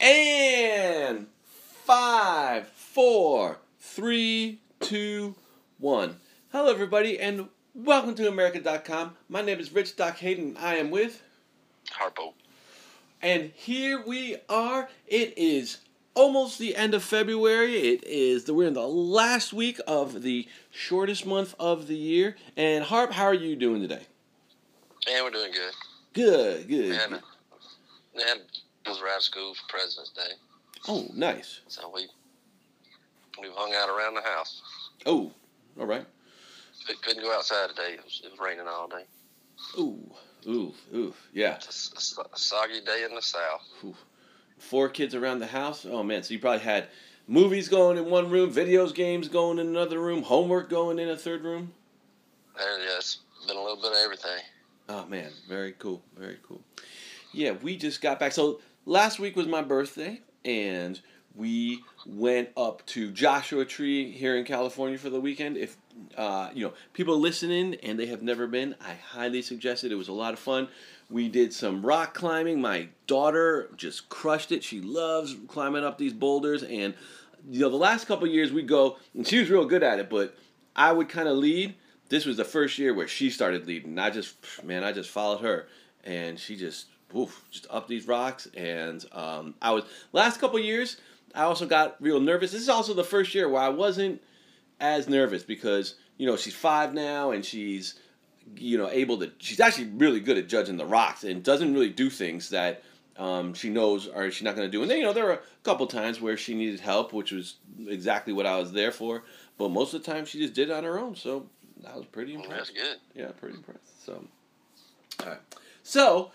And five, four, three, two, one. Hello, everybody, and welcome to America.com. My name is Rich Doc Hayden. I am with, Harpo. and here we are. It is almost the end of February. It is the we're in the last week of the shortest month of the year. And Harp, how are you doing today? Yeah, we're doing good. Good, good. We had, good. we had was out of school for President's Day, Oh, nice. so we we hung out around the house. Oh, all right. Cou- Couldn't go outside today. It was, it was raining all day. Ooh, ooh, ooh. Yeah. It's a a, soggy day in the south. Ooh. four kids around the house. Oh man, so you probably had movies going in one room, videos, games going in another room, homework going in a third room. There, yeah, it's been a little bit of everything. Oh man, very cool, very cool. Yeah, we just got back. So last week was my birthday, and we went up to Joshua Tree here in California for the weekend. If uh, you know people listening and they have never been, I highly suggest it. It was a lot of fun. We did some rock climbing. My daughter just crushed it. She loves climbing up these boulders, and you know the last couple years we go, and she was real good at it. But I would kind of lead. This was the first year where she started leading. I just, man, I just followed her, and she just, woof, just up these rocks. And um, I was last couple years. I also got real nervous. This is also the first year where I wasn't as nervous because you know she's five now and she's you know able to. She's actually really good at judging the rocks and doesn't really do things that um, she knows or she's not going to do. And then you know there were a couple times where she needed help, which was exactly what I was there for. But most of the time she just did it on her own. So I was pretty That's impressed. good. Yeah, pretty impressed. So, all right. So,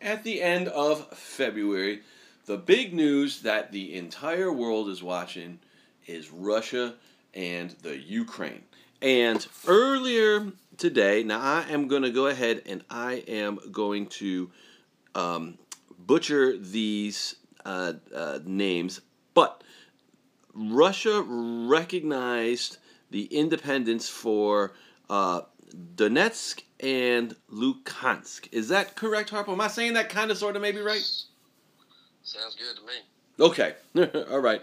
at the end of February, the big news that the entire world is watching is Russia and the Ukraine. And earlier today, now I am going to go ahead and I am going to um, butcher these uh, uh, names, but Russia recognized the independence for uh, Donetsk and Luhansk. Is that correct, Harpo? Am I saying that kind of, sort of, maybe right? Sounds good to me. Okay, all right.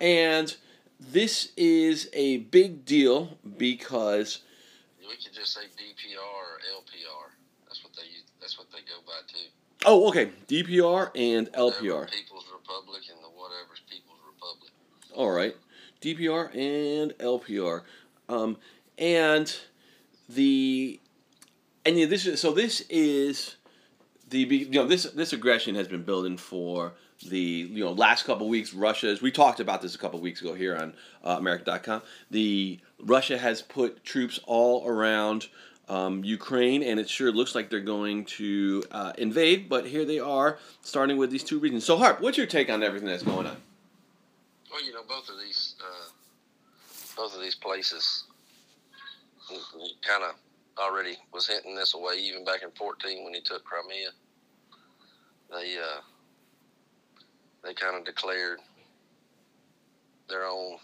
And this is a big deal because We could just say DPR or LPR. That's what they use. That's what they go by too. oh, okay, DPR and Whatever LPR. People's Republic and the whatever's People's Republic. All right, DPR and LPR, um, and the and yeah, this is so this is the you know this this aggression has been building for the you know last couple weeks. Russia's we talked about this a couple weeks ago here on uh, America.com. The Russia has put troops all around. Um, Ukraine, and it sure looks like they're going to uh, invade. But here they are, starting with these two regions. So, Harp, what's your take on everything that's going on? Well, you know, both of these, uh, both of these places, kind of already was hinting this away even back in '14 when he took Crimea. They, uh, they kind of declared their own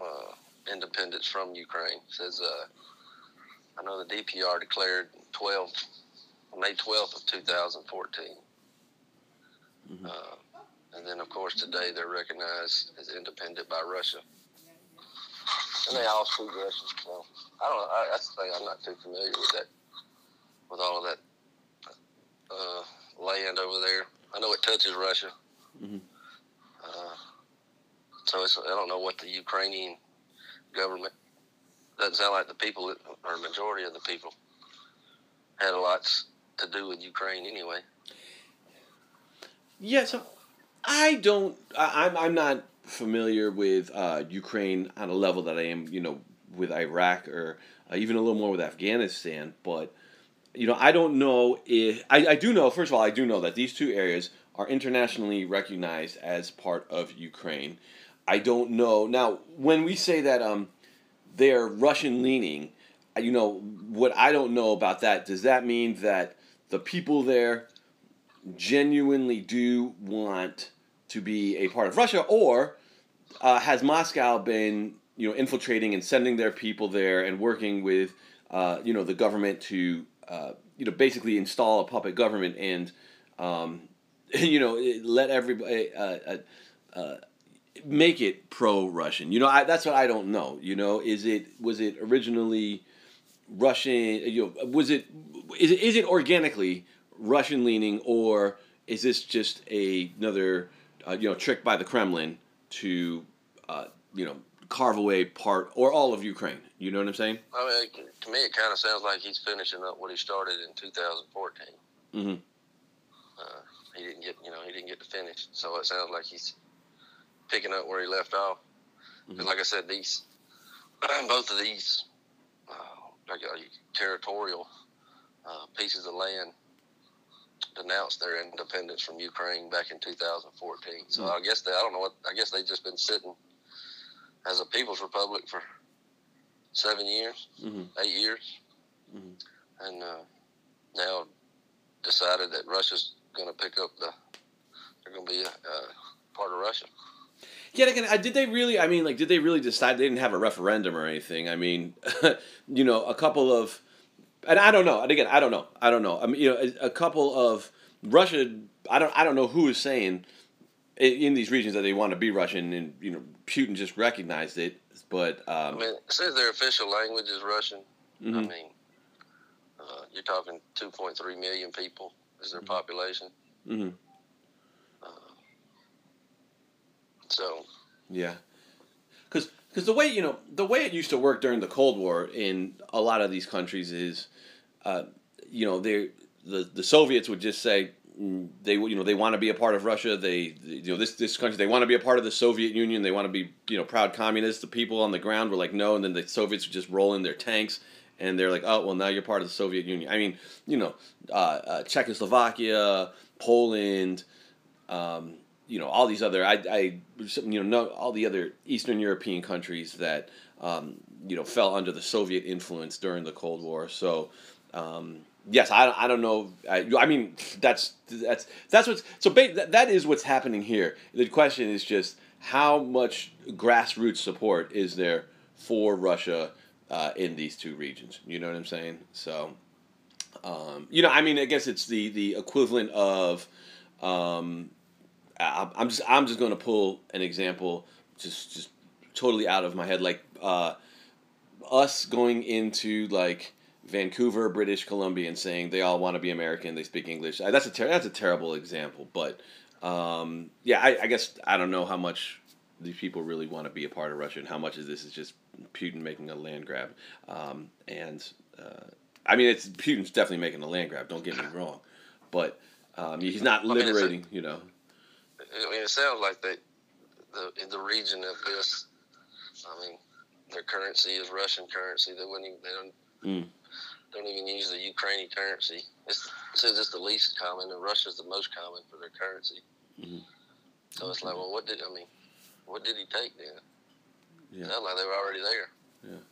uh, independence from Ukraine. It says, uh, I know the DPR declared 12, May 12th of 2014. Mhm. Uh, and then, of course, today they're recognized as independent by Russia. And they all speak Russian. So I don't know. I, that's the thing. I'm not too familiar with that, with all of that uh, land over there. I know it touches Russia. Mhm. Uh, so it's, I don't know what the Ukrainian government doesn't sound like the people that, or majority of the people had a lot to do with Ukraine anyway. Yeah, so I don't. I, I'm I'm not familiar with uh, Ukraine on a level that I am, you know, with Iraq or uh, even a little more with Afghanistan. But you know, I don't know if I, I do know. First of all, I do know that these two areas are internationally recognized as part of Ukraine. I don't know now when we say that um, they're Russian leaning. You know what I don't know about that. Does that mean that the people there genuinely do want to be a part of Russia, or uh, has Moscow been you know infiltrating and sending their people there and working with uh, you know the government to uh, you know basically install a puppet government and um, you know, let everybody uh, uh, uh, make it pro-Russian. You know, I, that's what I don't know. You know, is it was it originally Russian? You know, was it is it is it organically Russian leaning, or is this just a, another uh, you know tricked by the Kremlin to uh, you know carve away part or all of Ukraine? You know what I'm saying? I mean, to me, it kind of sounds like he's finishing up what he started in 2014. Mm-hmm. Uh, he didn't get, you know, he didn't get to finish, so it sounds like he's picking up where he left off. Mm-hmm. like I said, these both of these uh, uh, territorial uh, pieces of land denounced their independence from Ukraine back in 2014. So mm-hmm. I guess they, I don't know what, I guess they've just been sitting as a people's republic for seven years, mm-hmm. eight years, mm-hmm. and uh, now decided that Russia's going to pick up the, they're going to be a, a part of Russia. Yeah, again, did they really? I mean, like, did they really decide they didn't have a referendum or anything? I mean, you know, a couple of, and I don't know. And again, I don't know. I don't know. I mean, you know, a, a couple of Russia. I don't. I don't know who is saying in, in, these regions that they want to be Russian, and you know, Putin just recognized it. But um, I mean, says their official language is Russian. Mm-hmm. I mean, uh, you're talking 2.3 million people is their mm-hmm. population. Mm-hmm. So yeah, because because the way you know the way it used to work during the Cold War in a lot of these countries is, uh, you know, they the the Soviets would just say mm, they you know they want to be a part of Russia. They you know this this country they want to be a part of the Soviet Union. They want to be you know proud communists. The people on the ground were like no, and then the Soviets would just roll in their tanks. And they're like, oh well, now you're part of the Soviet Union. I mean, you know, uh, uh, Czechoslovakia, Poland, um, you know all these other I, I you know no, all the other Eastern European countries that um, you know fell under the Soviet influence during the Cold War. So um, yes, I, I don't know. I, I mean that's that's that's what's so ba- that, is what's happening here. The question is just how much grassroots support is there for Russia uh, in these two regions? You know what I'm saying? So. Um, you know, I mean, I guess it's the the equivalent of um, I'm just I'm just going to pull an example, just just totally out of my head, like uh, us going into like Vancouver, British Columbia, and saying they all want to be American, they speak English. That's a ter- that's a terrible example, but um, yeah, I, I guess I don't know how much these people really want to be a part of Russia, and how much of this is just Putin making a land grab. Um, and uh, I mean, it's Putin's definitely making a land grab. Don't get me wrong, but um, he's not liberating. You know, I mean, it sounds like they, the in the region of this, I mean, their currency is Russian currency. They wouldn't even, they don't mm. Don't even use the Ukrainian currency. It's, it says it's the least common, and Russia's the most common for their currency. Mm-hmm. So it's like, well, what did I mean? What did he take then? Yeah. Like they were already there. Yeah.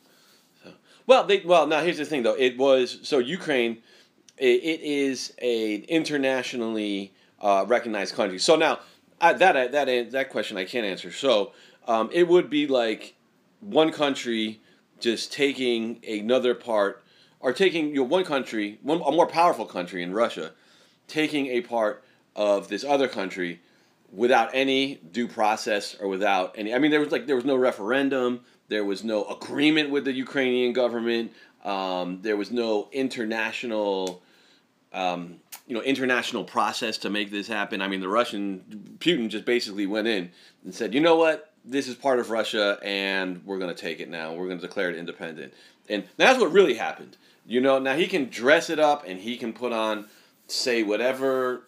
So, well, they well now here's the thing though. It was so Ukraine. it, it is a internationally uh, recognized country. So now I, that that that question I can't answer. So um, it would be like one country just taking another part, or taking you know, one country, one a more powerful country in Russia, taking a part of this other country without any due process or without any. I mean, there was like there was no referendum, there was no agreement with the Ukrainian government, um, there was no international um, you know international process to make this happen. I mean, the Russian Putin just basically went in and said, you know what, this is part of Russia, and we're going to take it now. We're going to declare it independent, and that's what really happened. You know, now he can dress it up and he can put on, say whatever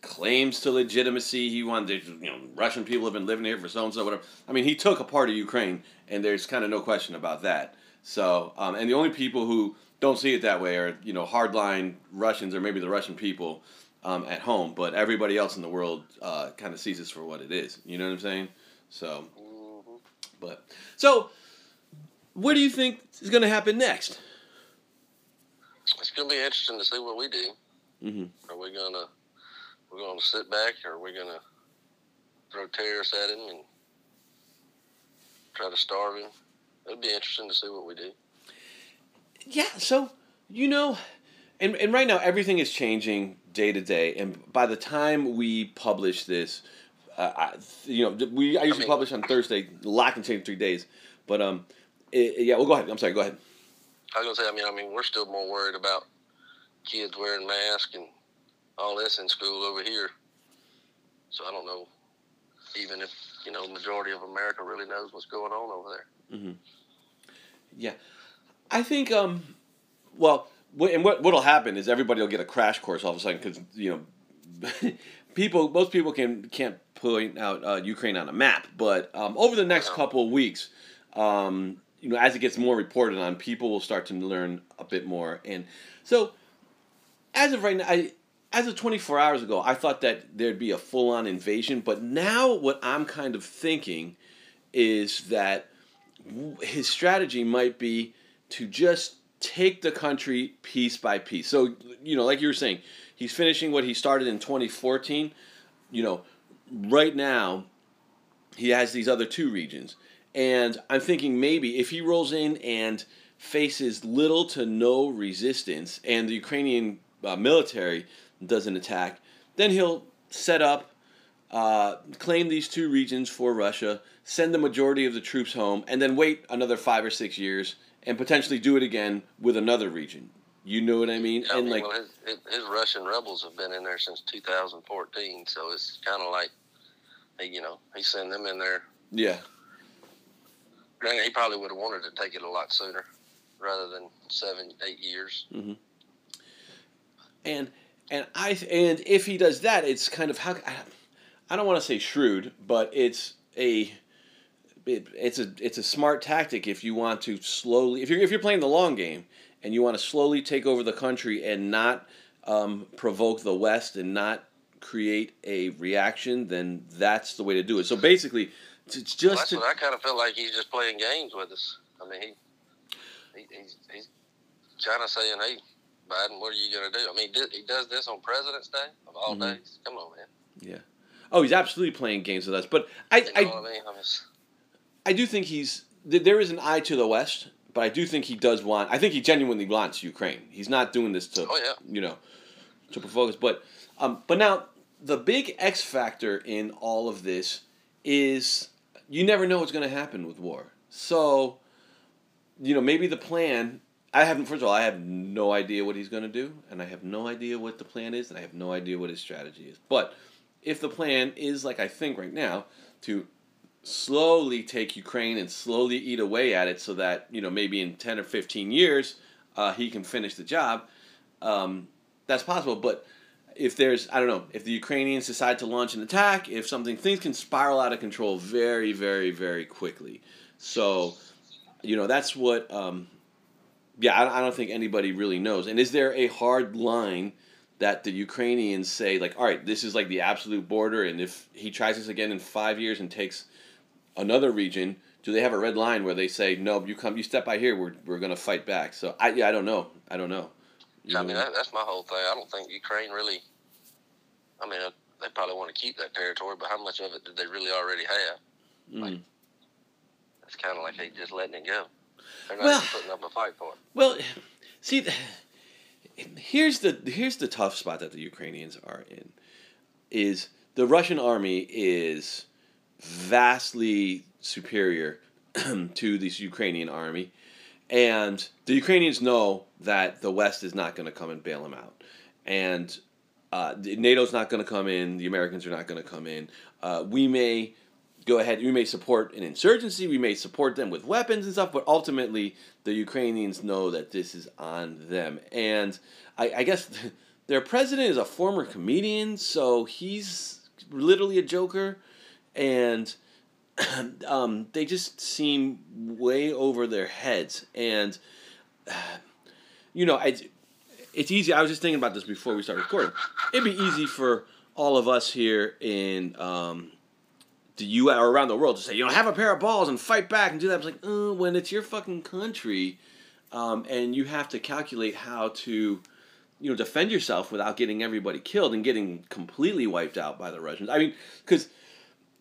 claims to legitimacy he wanted. You know, Russian people have been living here for so and so, whatever. I mean, he took a part of Ukraine, and there's kind of no question about that. So, um, and the only people who don't see it that way are, you know hardline Russians or maybe the Russian people um, at home, but everybody else in the world uh, kind of sees this for what it is. You know what I'm saying? So, mm-hmm. but so, what do you think is going to happen next? It's going to be interesting to see what we do. Mm-hmm. Are we gonna we're gonna sit back, or are we gonna throw terrorists at him and try to starve him? It'll be interesting to see what we do yeah, so you know, and and right now everything is changing day to day, and by the time we publish this, uh, I, you know, we I usually mean- publish on Thursday. A lot can change in three days, but um, it, yeah. Well, go ahead. I'm sorry. Go ahead. I was gonna say, I mean, I mean, we're still more worried about kids wearing masks and all this in school over here. So I don't know, even if you know, majority of America really knows what's going on over there. Yeah. I think um, well, and what what'll happen is everybody will get a crash course all of a sudden because you know, people most people can can't point out uh, Ukraine on a map, but um, over the next couple of weeks, um, you know, as it gets more reported on, people will start to learn a bit more, and so as of right now, I. As of 24 hours ago, I thought that there'd be a full on invasion, but now what I'm kind of thinking is that his strategy might be to just take the country piece by piece. So, you know, like you were saying, he's finishing what he started in 2014. You know, right now, he has these other two regions. And I'm thinking maybe if he rolls in and faces little to no resistance and the Ukrainian uh, military doesn't attack, then he'll set up, uh, claim these two regions for Russia, send the majority of the troops home, and then wait another five or six years and potentially do it again with another region. You know what I mean? I and mean, like, well, his, his, his Russian rebels have been in there since 2014, so it's kind of like, you know, he sent them in there. yeah, Granted, he probably would have wanted to take it a lot sooner, rather than seven, eight years. and and I and if he does that, it's kind of how I, I don't want to say shrewd, but it's a it, it's a it's a smart tactic if you want to slowly if you're if you're playing the long game and you want to slowly take over the country and not um, provoke the West and not create a reaction, then that's the way to do it. So basically, it's it's Well, just that's to, what I kind of feel like he's just playing games with us. I mean, he, he he's, he's kind of saying, "Hey, Biden, what are you going to do?" I mean, he does this on President's Day of all Mhm. days. Come on, man. Yeah. Oh, he's absolutely playing games with us. But I You know I, I mean? I just, I do think he's there is an eye to the West, but I do think he does want. I think he genuinely wants Ukraine. He's not doing this to oh yeah, you know to provoke us. But um, but now the big X factor in all of this is you never know what's going to happen with war. So you know maybe the plan. I haven't. First of all, I have no idea what he's going to do, and I have no idea what the plan is, and I have no idea what his strategy is. But if the plan is like I think right now to slowly take Ukraine and slowly eat away at it, so that you know maybe in ten or fifteen years uh, he can finish the job. Um, that's possible, but if there's I don't know if the Ukrainians decide to launch an attack, if something things can spiral out of control very very very quickly. So you know that's what um, yeah I, I don't think anybody really knows. And is there a hard line? That the Ukrainians say, like, all right, this is like the absolute border, and if he tries this again in five years and takes another region, do they have a red line where they say, no, you come, you step by here, we're, we're gonna fight back? So I yeah, I don't know, I don't know. You I mean that, that's my whole thing. I don't think Ukraine really. I mean, they probably want to keep that territory, but how much of it did they really already have? Mm. It's kind of like they just letting it go. They're not Well- even putting up a fight for it. Well, see, here's the here's the tough spot that the Ukrainians are in. Is the Russian army is vastly superior to this Ukrainian army, and the Ukrainians know that the West is not going to come and bail them out, and uh, NATO's not going to come in. The Americans are not going to come in. Uh, we may go ahead. We may support an insurgency. We may support them with weapons and stuff. But ultimately, the Ukrainians know that this is on them. And I, I guess their president is a former comedian, so he's literally a joker. And um, they just seem way over their heads. And you know, I, it's easy. I was just thinking about this before we start recording. It'd be easy for all of us here in um, the U.S. or around the world to say, you know, have a pair of balls and fight back and do that. It's like, uh, when it's your fucking country, um, and you have to calculate how to, you know, defend yourself without getting everybody killed and getting completely wiped out by the Russians. I mean, because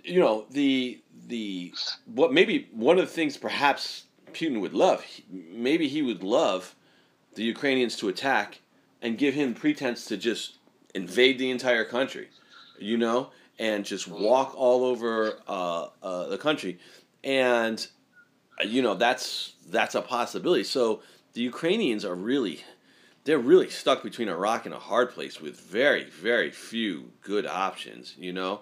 you know the the what maybe one of the things perhaps Putin would love, maybe he would love the Ukrainians to attack and give him pretense to just invade the entire country, you know, and just walk all over uh, uh, the country, and you know that's that's a possibility. So the Ukrainians are really they're really stuck between a rock and a hard place with very very few good options. You know,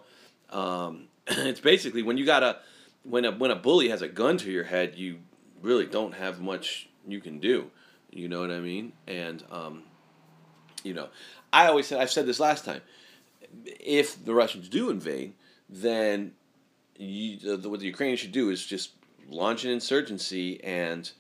um, it's basically when you got a when a when a bully has a gun to your head, you really don't have much you can do. You know what I mean? And um, you know, I always said I've said this last time. If the Russians do invade, then you, the, what the Ukrainians should do is just launch an insurgency and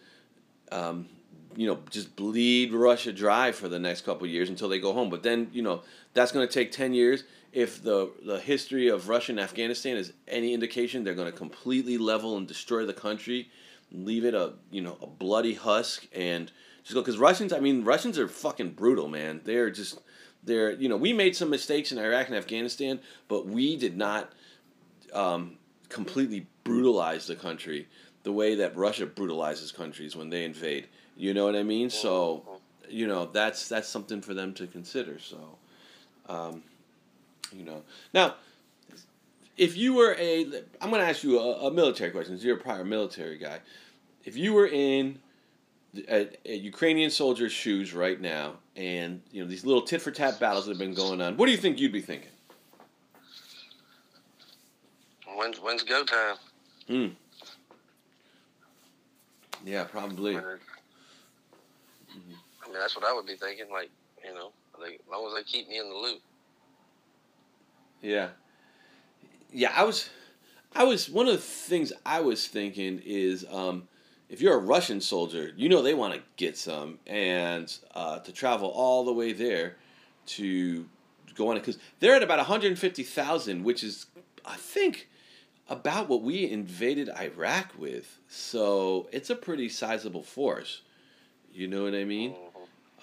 um, you know just bleed Russia dry for the next couple years until they go home. But then you know that's going to take ten years. If the the history of Russia and Afghanistan is any indication, they're going to completely level and destroy the country, leave it a you know a bloody husk, and just go because Russians. I mean, Russians are fucking brutal, man. They're just they're you know we made some mistakes in Iraq and Afghanistan, but we did not um, completely brutalize the country the way that Russia brutalizes countries when they invade. You know what I mean? So, you know, that's that's something for them to consider. So, um, you know, now if you were a, I'm going to ask you a, a military question. You're a prior military guy. If you were in a, a Ukrainian soldier's shoes right now, and you know these little tit for tat battles that have been going on, what do you think you'd be thinking? When's when's go time? Hmm. Yeah, probably. I mean, that's what I would be thinking. Like, you know, they, as long as they keep me in the loop. Yeah. Yeah, I was, I was one of the things I was thinking is, um, if you're a Russian soldier, you know they want to get some, and uh, to travel all the way there to go on it because they're at about 150,000, which is, I think, about what we invaded Iraq with. So it's a pretty sizable force. You know what I mean?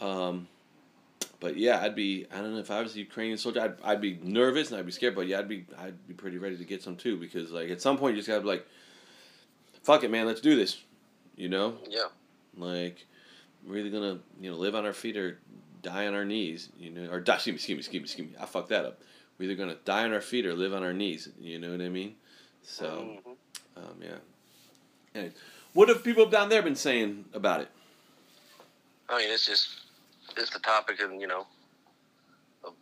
Um, but yeah, I'd be. I don't know if I was a Ukrainian soldier, I'd, I'd be nervous and I'd be scared. But yeah, I'd be. I'd be pretty ready to get some too because like at some point you just gotta be like, fuck it, man, let's do this. You know? Yeah. Like, we're either gonna you know live on our feet or die on our knees. You know, or die. Excuse me, excuse me, excuse me, excuse me. I fucked that up. We're either gonna die on our feet or live on our knees. You know what I mean? So, Mhm. um, yeah. Anyway, what have people down there been saying about it? I mean, it's just it's the topic, and you know, of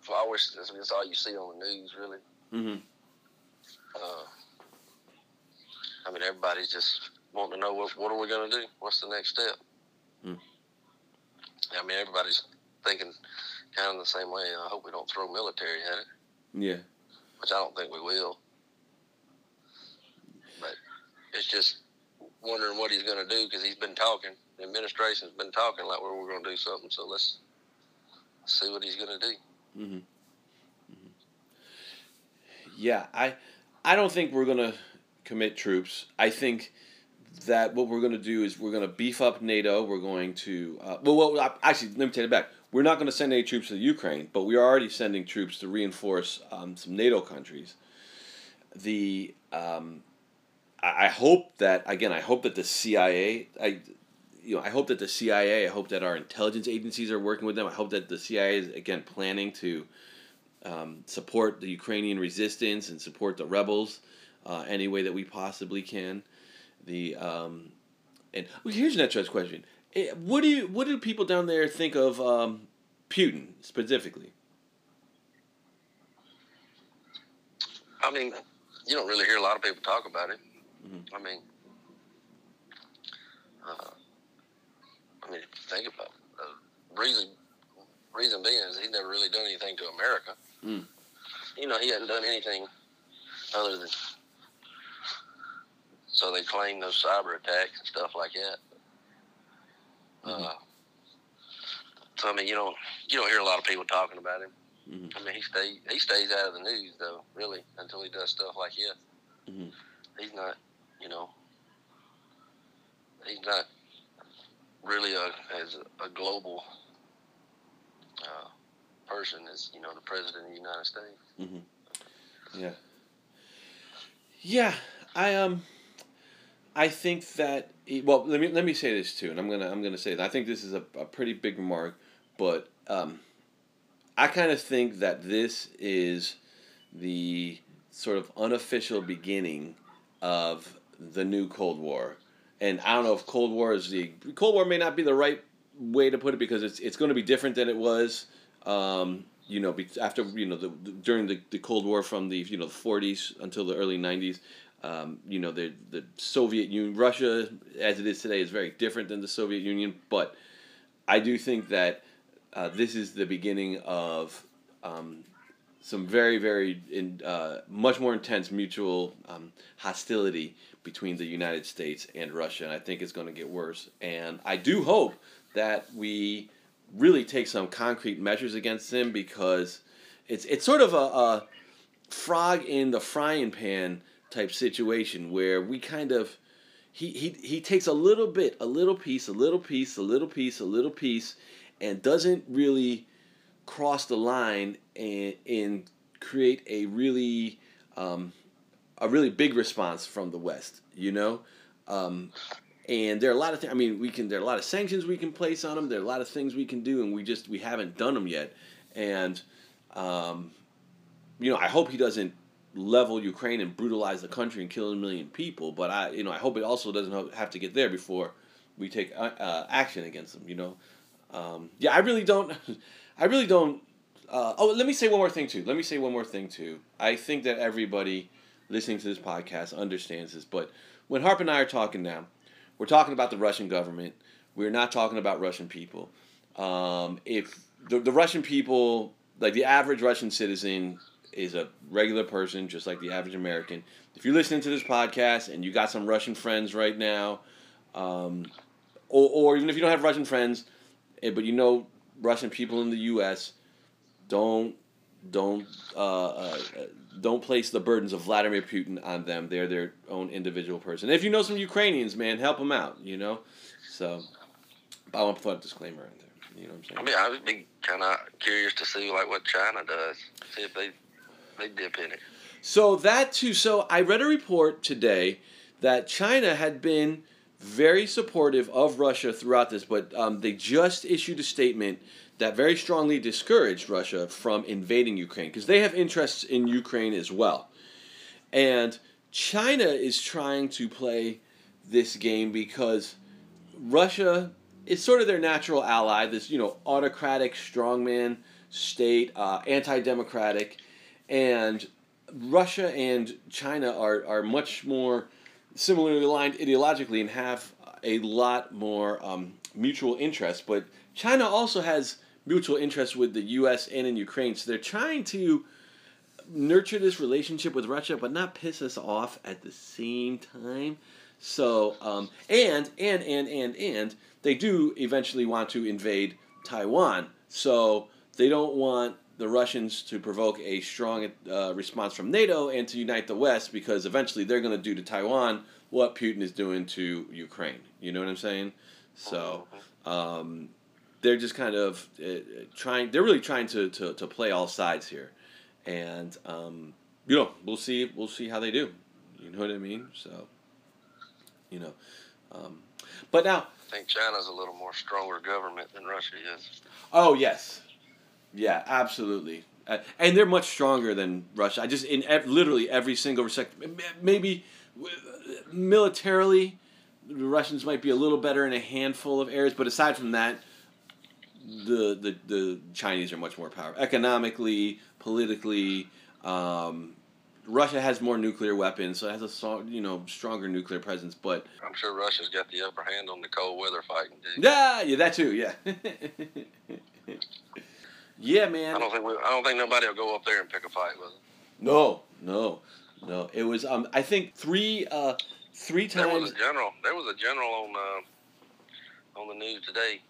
flowers. That's, that's all you see on the news, really. Mm-hmm. Uh, I mean, everybody's just wanting to know what what are we going to do? What's the next step? Hmm. I mean, everybody's thinking kind of the same way. I hope we don't throw military at it, Yeah. which I don't think we will. But it's just wondering what he's going to do because he's been talking. Administration's been talking like we're, we're going to do something. So let's see what he's going to do. Mm-hmm. Yeah, I, I don't think we're gonna commit troops. I think that what we're gonna do is we're gonna beef up NATO. We're going to uh, well, well, actually, let me take it back. We're not going to send any troops to Ukraine, but we are already sending troops to reinforce um, some NATO countries. The um, I, I hope that again, I hope that the CIA, I, you know, I hope that the CIA, I hope that our intelligence agencies are working with them. I hope that the CIA is again planning to um, support the Ukrainian resistance and support the rebels uh, any way that we possibly can. The um, and well, here's an interesting question: Eh, What do you what do people down there think of um, Putin specifically? I mean, you don't really hear a lot of people talk about it. Mhm. I mean, uh, If you think about the reason reason being is he's never really done anything to America. Mm. You know, he hadn't done anything other than so they claim those cyber attacks and stuff like that. Mhm. Uh, so I mean, you don't you don't hear a lot of people talking about him. Mhm. I mean, he stays he stays out of the news though, really, until he does stuff like this. Mhm. He's not, you know, he's not really a as a, global uh, person as you know the president of the United States. Yeah. Yeah, I um, I think that well, let me let me say this too, and I'm gonna I'm gonna say that I think this is a, a pretty big remark, but um, I kind of think that this is the sort of unofficial beginning of the new Cold War. And I don't know if Cold War is the Cold War may not be the right way to put it because it's it's going to be different than it was. Um, you know, after you know the, the, during the, the Cold War from the you know the forties until the early nineties, um, you know the the Soviet Union, Russia as it is today is very different than the Soviet Union. But I do think that uh, this is the beginning of um, some very very in, uh, much more intense mutual um, hostility between the United States and Russia, and I think it's going to get worse. And I do hope that we really take some concrete measures against him because it's it's sort of a, a frog in the frying pan type situation where we kind of he, he he takes a little bit, a little piece, a little piece, a little piece, a little piece, and doesn't really cross the line and and create a really um, a really big response from the West. You know, um, and there are a lot of things. I mean, we can. There are a lot of sanctions we can place on them. There are a lot of things we can do, and we just we haven't done them yet. And um, you know, I hope he doesn't level Ukraine and brutalize the country and kill a million people. But I, you know, I hope it also doesn't have to get there before we take uh, uh, action against them. You know, um, yeah, I really don't. I really don't. Uh, oh, let me say one more thing too. Let me say one more thing too. I think that everybody listening to this podcast understands this, but when Harp and I are talking now, we're talking about the Russian government. We're not talking about Russian people. Um, if the, the Russian people, like the average Russian citizen, is a regular person, just like the average American. If you're listening to this podcast and you got some Russian friends right now, um, or, or even if you don't have Russian friends, eh, but you know Russian people in the U.S., don't don't uh, uh, don't place the burdens of Vladimir Putin on them. They're their own individual person. if you know some Ukrainians, man, help them out. You know, so I want to put a disclaimer in there. You know what I'm saying? I mean, I would be kind of curious to see like what China does. See if they they dip in it. So that too. So I read a report today that China had been very supportive of Russia throughout this, but um, they just issued a statement that very strongly discouraged Russia from invading Ukraine because they have interests in Ukraine as well. And China is trying to play this game because Russia is sort of their natural ally, this, you know, autocratic strongman state, uh, anti democratic. And Russia and China are, are much more similarly aligned ideologically and have a lot more um, mutual interests. But China also has mutual interest with the U.S. and in Ukraine. So they're trying to nurture this relationship with Russia, but not piss us off at the same time. So, um, and and and and and they do eventually want to invade Taiwan. So they don't want the Russians to provoke a strong uh, response from NATO and to unite the West because eventually they're going to do to Taiwan what Putin is doing to Ukraine. You know what I'm saying? So. Um, they're just kind of uh, trying. They're really trying to, to, to play all sides here, and um, you know we'll see we'll see how they do. You know what I mean? So, you know, um, but now I think China's a little more stronger government than Russia is. Oh yes, yeah, absolutely. Uh, and they're much stronger than Russia. I just in ev- literally every single respect. Maybe militarily, the Russians might be a little better in a handful of areas, but aside from that, the, the, the Chinese are much more powerful economically, politically. Um, Russia has more nuclear weapons, so it has a you know stronger nuclear presence. But I'm sure Russia's got the upper hand on the cold weather fighting. Too. Yeah, yeah, that too. Yeah. yeah, man. I don't think we, I don't think nobody will go up there and pick a fight with them. No, no, no. It was um I think three uh three times. There was a general. There was a general on uh, on the news today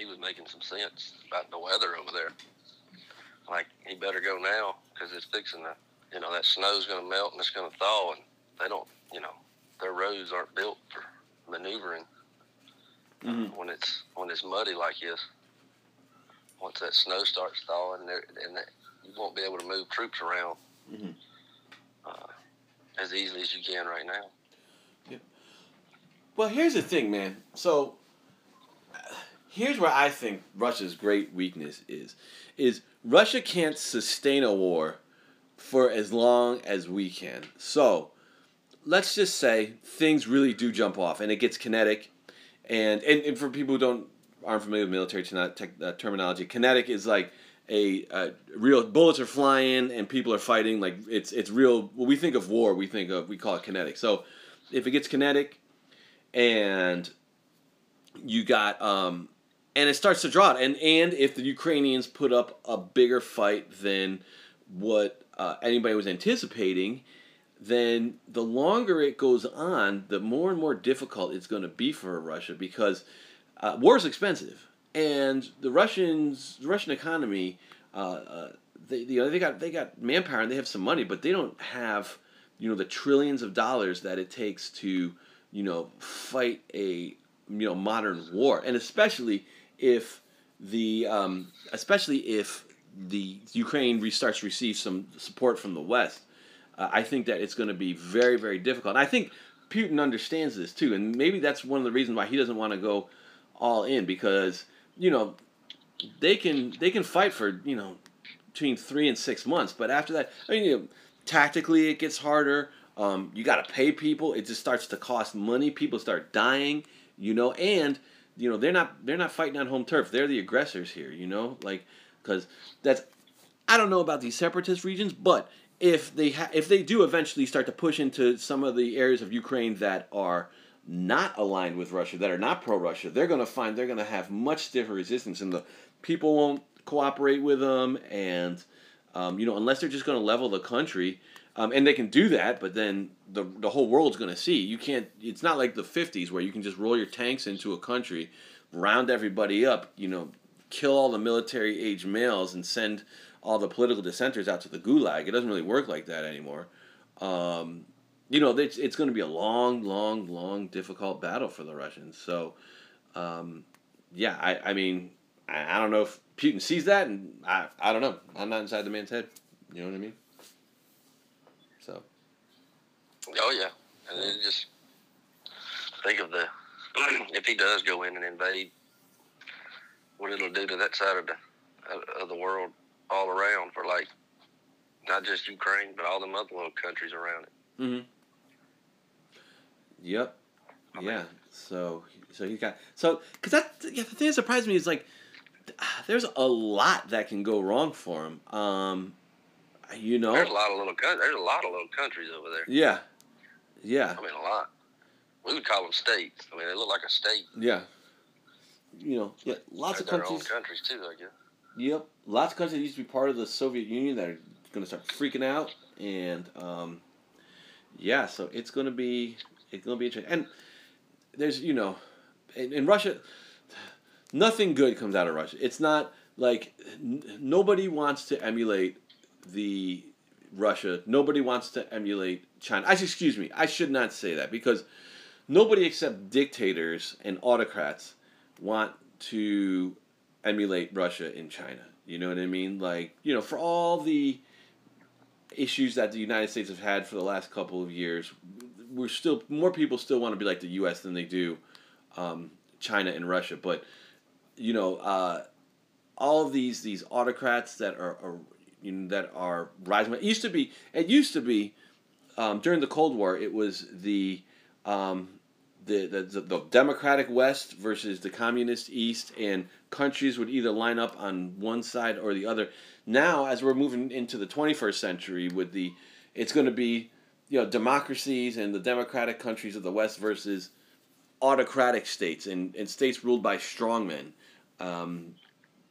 he was making some sense about the weather over there. Like he better go now because it's fixing to, you know, that snow's going to melt and it's going to thaw, and they don't, you know, their roads aren't built for maneuvering mm-hmm. when it's when it's muddy like this. Once that snow starts thawing, and that, you won't be able to move troops around mm-hmm. uh, as easily as you can right now. Yeah. Well, here's the thing, man. So here's where I think Russia's great weakness is is Russia can't sustain a war for as long as we can. So, let's just say things really do jump off and it gets kinetic. And and, and for people who don't aren't familiar with military tech, uh, terminology, kinetic is like a, a, real bullets are flying and people are fighting. Like it's it's real when we think of war we think of we call it kinetic. So if it gets kinetic and you got um and it starts to draw and and if the Ukrainians put up a bigger fight than what uh, anybody was anticipating then the longer it goes on the more and more difficult it's going to be for Russia because uh, war is expensive. And the Russians, the Russian economy, uh, uh, they you know they got they got manpower and they have some money, but they don't have you know the trillions of dollars that it takes to you know fight a you know modern war, and especially if the um, especially if the Ukraine restarts to receive some support from the West, uh, I think that it's going to be very very difficult. And I think Putin understands this too, and maybe that's one of the reasons why he doesn't want to go all in because you know, they can they can fight for you know between three and six months, but after that, I mean, you know, tactically it gets harder. Um, you got to pay people. It just starts to cost money. People start dying. You know, and you know they're not they're not fighting on home turf. They're the aggressors here. You know, like because that's I don't know about these separatist regions, but if they ha- if they do eventually start to push into some of the areas of Ukraine that are not aligned with Russia, that are not pro Russia, they're going to find they're going to have much stiffer resistance, and the people won't cooperate with them, and um, you know unless they're just going to level the country, um, and they can do that, but then the the whole world's going to see. You can't. It's not like the '50s where you can just roll your tanks into a country, round everybody up, you know, kill all the military age males, and send all the political dissenters out to the gulag. It doesn't really work like that anymore. Um, you know, it's, it's going to be a long, long, long, difficult battle for the Russians. So, um, yeah, I, I mean, I, I don't know if Putin sees that, and I, I don't know. I'm not inside the man's head. You know what I mean? So. Oh yeah, and then just think of the if he does go in and invade, what it'll do to that side of the of the world all around for like not just Ukraine but all them other little countries around it. Mm-hmm. Yep. Okay. Yeah. So so he got so because that yeah, the thing that surprised me is like there's a lot that can go wrong for him. Um, you know, there's a lot of little there's a lot of little countries over there. Yeah. Yeah. I mean a lot. We would call them states. I mean they look like a state. Yeah. You know, yeah, lots of countries. countries too, I guess. Yep, lots of countries that used to be part of the Soviet Union that are going to start freaking out, and um, yeah, so it's going to be it's gonna be interesting. And there's you know, in, in Russia, nothing good comes out of Russia. It's not like n- nobody wants to emulate the Russia. Nobody wants to emulate China. I excuse me. I should not say that because nobody except dictators and autocrats want to emulate Russia in China. You know what I mean? Like, you know, for all the issues that the United States have had for the last couple of years, we're still more people still want to be like the U.S. than they do um, China and Russia. But you know, uh, all of these these autocrats that are, are you know, that are rising. It used to be. It used to be um, during the Cold War. It was the um, the, the, the Democratic West versus the Communist East, and countries would either line up on one side or the other. Now, as we're moving into the 21st century, with the, it's going to be you know democracies and the democratic countries of the West versus autocratic states and, and states ruled by strongmen. Um,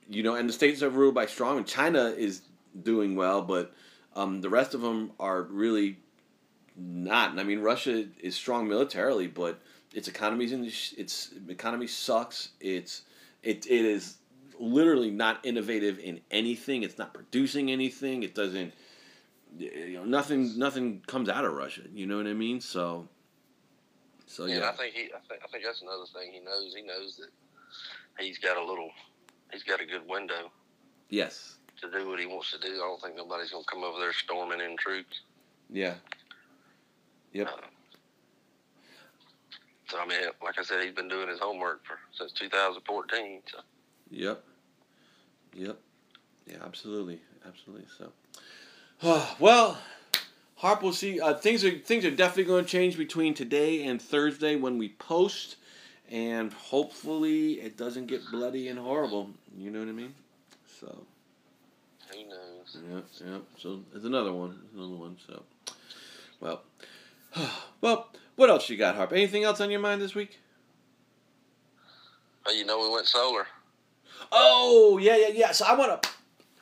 you know, and the states are ruled by strongmen. China is doing well, but um, the rest of them are really not. I mean, Russia is strong militarily, but its economy's in its economy sucks. It's it it is literally not innovative in anything. It's not producing anything. It doesn't you know nothing nothing comes out of Russia. You know what I mean? So so yeah. yeah. I think he I think I think that's another thing he knows. He knows that he's got a little he's got a good window. Yes. To do what he wants to do. I don't think nobody's gonna come over there storming in troops. Yeah. Yep. Uh, So I mean, like I said, he's been doing his homework for since 2014. So. Yep. Yep. Yeah, absolutely, absolutely. So, well, Harp, we'll see. Uh, things are things are definitely going to change between today and Thursday when we post, and hopefully it doesn't get bloody and horrible. You know what I mean? So. Who knows? Yep, yep. So it's another one, another one. So, well, well, what else you got, Harp? Anything else on your mind this week? Oh, you know we went solar. Oh yeah, yeah, yeah. So I want to,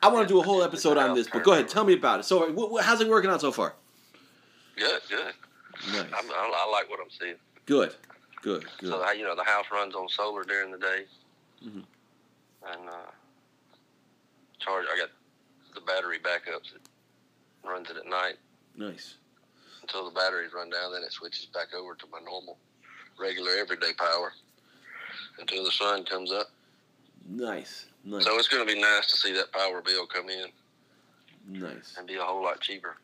I want to do a whole episode on this. But go ahead, tell me about it. So, how's it working out so far? Good, good. Nice. I'm, I, I like what I'm seeing. Good, good, good. So you know the house runs on solar during the day, Mhm. and uh, charge. I got the battery backups. It runs it at night Nice. Until the batteries run down. Then it switches back over to my normal, regular, everyday power until the sun comes up. Nice. Nice. So it's going to be nice to see that power bill come in nice. and be a whole lot cheaper.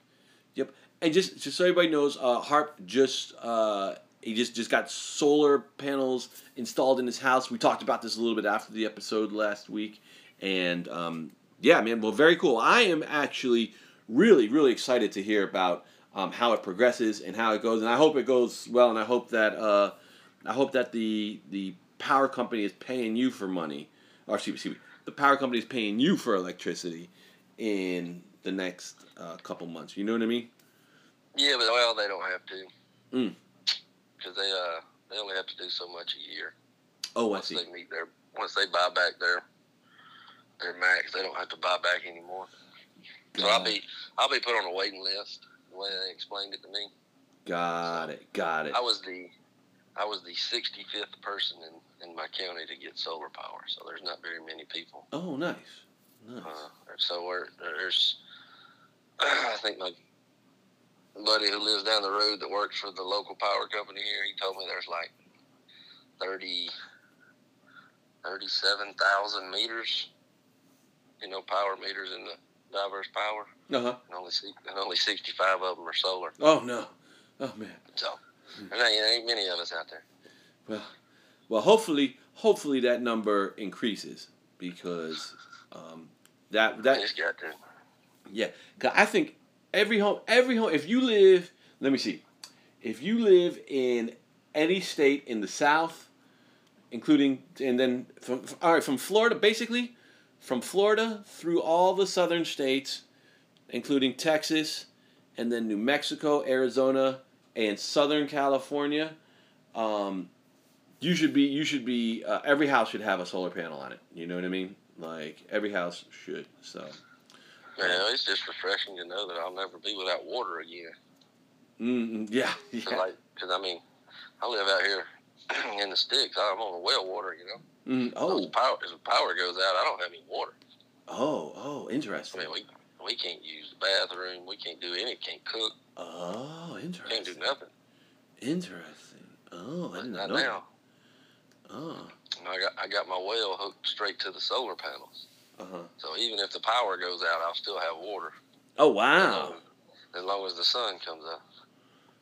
Yep. And just just so everybody knows, uh, Harp just uh, he just just got solar panels installed in his house. We talked about this a little bit after the episode last week, and um, yeah, man, well, very cool. I am actually really really excited to hear about um, how it progresses and how it goes, and I hope it goes well, and I hope that uh, I hope that the the power company is paying you for money, or excuse me, excuse me, the power company is paying you for electricity in the next uh, couple months. You know what I mean? Yeah, but well, they don't have to. Mm. Because they uh they only have to do so much a year. Oh, I once see. they meet their once they buy back their their max, they don't have to buy back anymore. So I'll be I'll be put on a waiting list. The way they explained it to me, Got it. Got it. I was the I was the 65th person in, in my county to get solar power. So there's not very many people. Oh, nice. Nice. Uh, so we're, there's I think my buddy who lives down the road that works for the local power company here, he told me there's like 30, 37,000 meters, you know, power meters in the diverse power, Uh huh. and only and only 65 of them are solar. Oh no. Oh man. So there ain't, there ain't many of us out there. Well, well, hopefully, hopefully that number increases because um, that that just got to. yeah. 'Cause I think every home, every home. If you live, let me see, if you live in any state in the South, including and then from all right from Florida, basically, from Florida through all the southern states, including Texas, and then New Mexico, Arizona, and Southern California. Um, you should be you should be uh, every house should have a solar panel on it. You know what I mean? Like every house should. So. Yeah, it's just refreshing to know that I'll never be without water again. Mm, yeah, Cause like, cause I mean, I live out here in the sticks. I'm on the well water, you know. Mm, oh, if power, if the power goes out, I don't have any water. oh, oh, interesting. I mean, we we can't use the bathroom. We can't do any. Can't cook. Oh, interesting. Can't do nothing. Interesting. Oh, I didn't not know. now. Oh, And I got I got my well hooked straight to the solar panels. uh huh. So even if the power goes out, I'll still have water. Oh, wow. As long as the sun comes up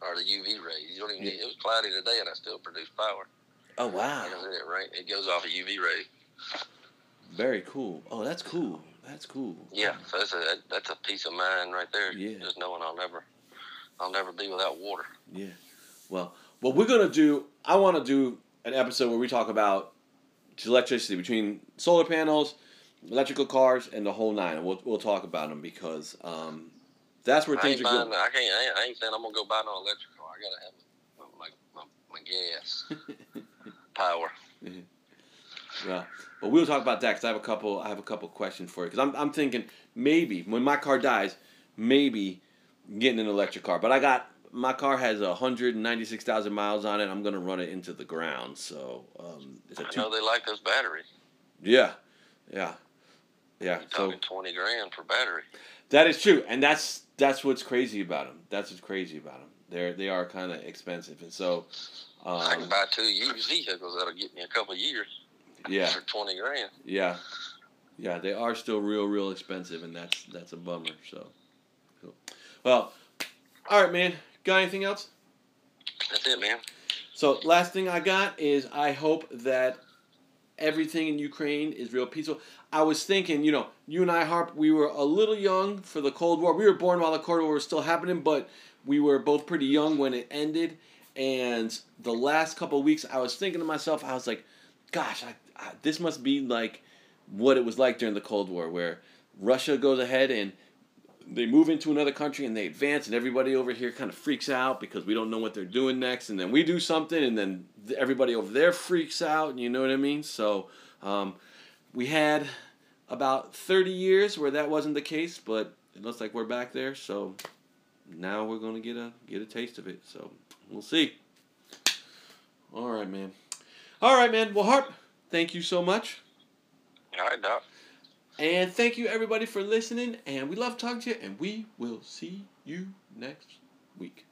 or the UV rays. You don't even Yeah. need, it was cloudy today and I still produce power. Oh, wow. Like said, it it goes off a UV ray. Very cool. Oh, that's cool. That's cool. Yeah, so that's a that's a peace of mind right there. Yeah. Just knowing I'll never I'll never be without water. Yeah. Well, what we're gonna do, I want to do an episode where we talk about electricity between solar panels, electrical cars, and the whole nine. And we'll we'll talk about them because um, that's where I things are buying. going. I can't. I ain't, I ain't saying I'm gonna go buy no electric car. I gotta have my, my, my gas power. Yeah, but we'll talk about that because I have a couple. I have a couple questions for you because I'm I'm thinking maybe when my car dies, maybe getting an electric car. But I got my car has hundred and ninety six thousand miles on it. I'm gonna run it into the ground. So um, it's a I two. know they like those batteries. Yeah, yeah, yeah. You're So twenty grand for battery. that is true, and that's that's what's crazy about them. That's what's crazy about them. They're they are kind of expensive, and so I can um, buy two used vehicles that'll get me a couple of years yeah. for twenty grand. Yeah, yeah, they are still real, real expensive, and that's that's a bummer. So, cool. well, all right, man. Got anything else? That's it, man. So last thing I got is I hope that everything in Ukraine is real peaceful. I was thinking, you know, you and I, Harp, we were a little young for the Cold War. We were born while the Cold War was still happening, but we were both pretty young when it ended. And the last couple weeks, I was thinking to myself, I was like, gosh, I, I, this must be like what it was like during the Cold War, where Russia goes ahead and they move into another country and they advance, and everybody over here kind of freaks out because we don't know what they're doing next, and then we do something, and then everybody over there freaks out, and you know what I mean? So um, we had about 30 years where that wasn't the case, but it looks like we're back there, so now we're going to get a get a taste of it. So we'll see. All right, man. All right, man. Well, Harp, thank you so much. All right, Doc. And thank you everybody for listening. And we love talking to you. And we will see you next week.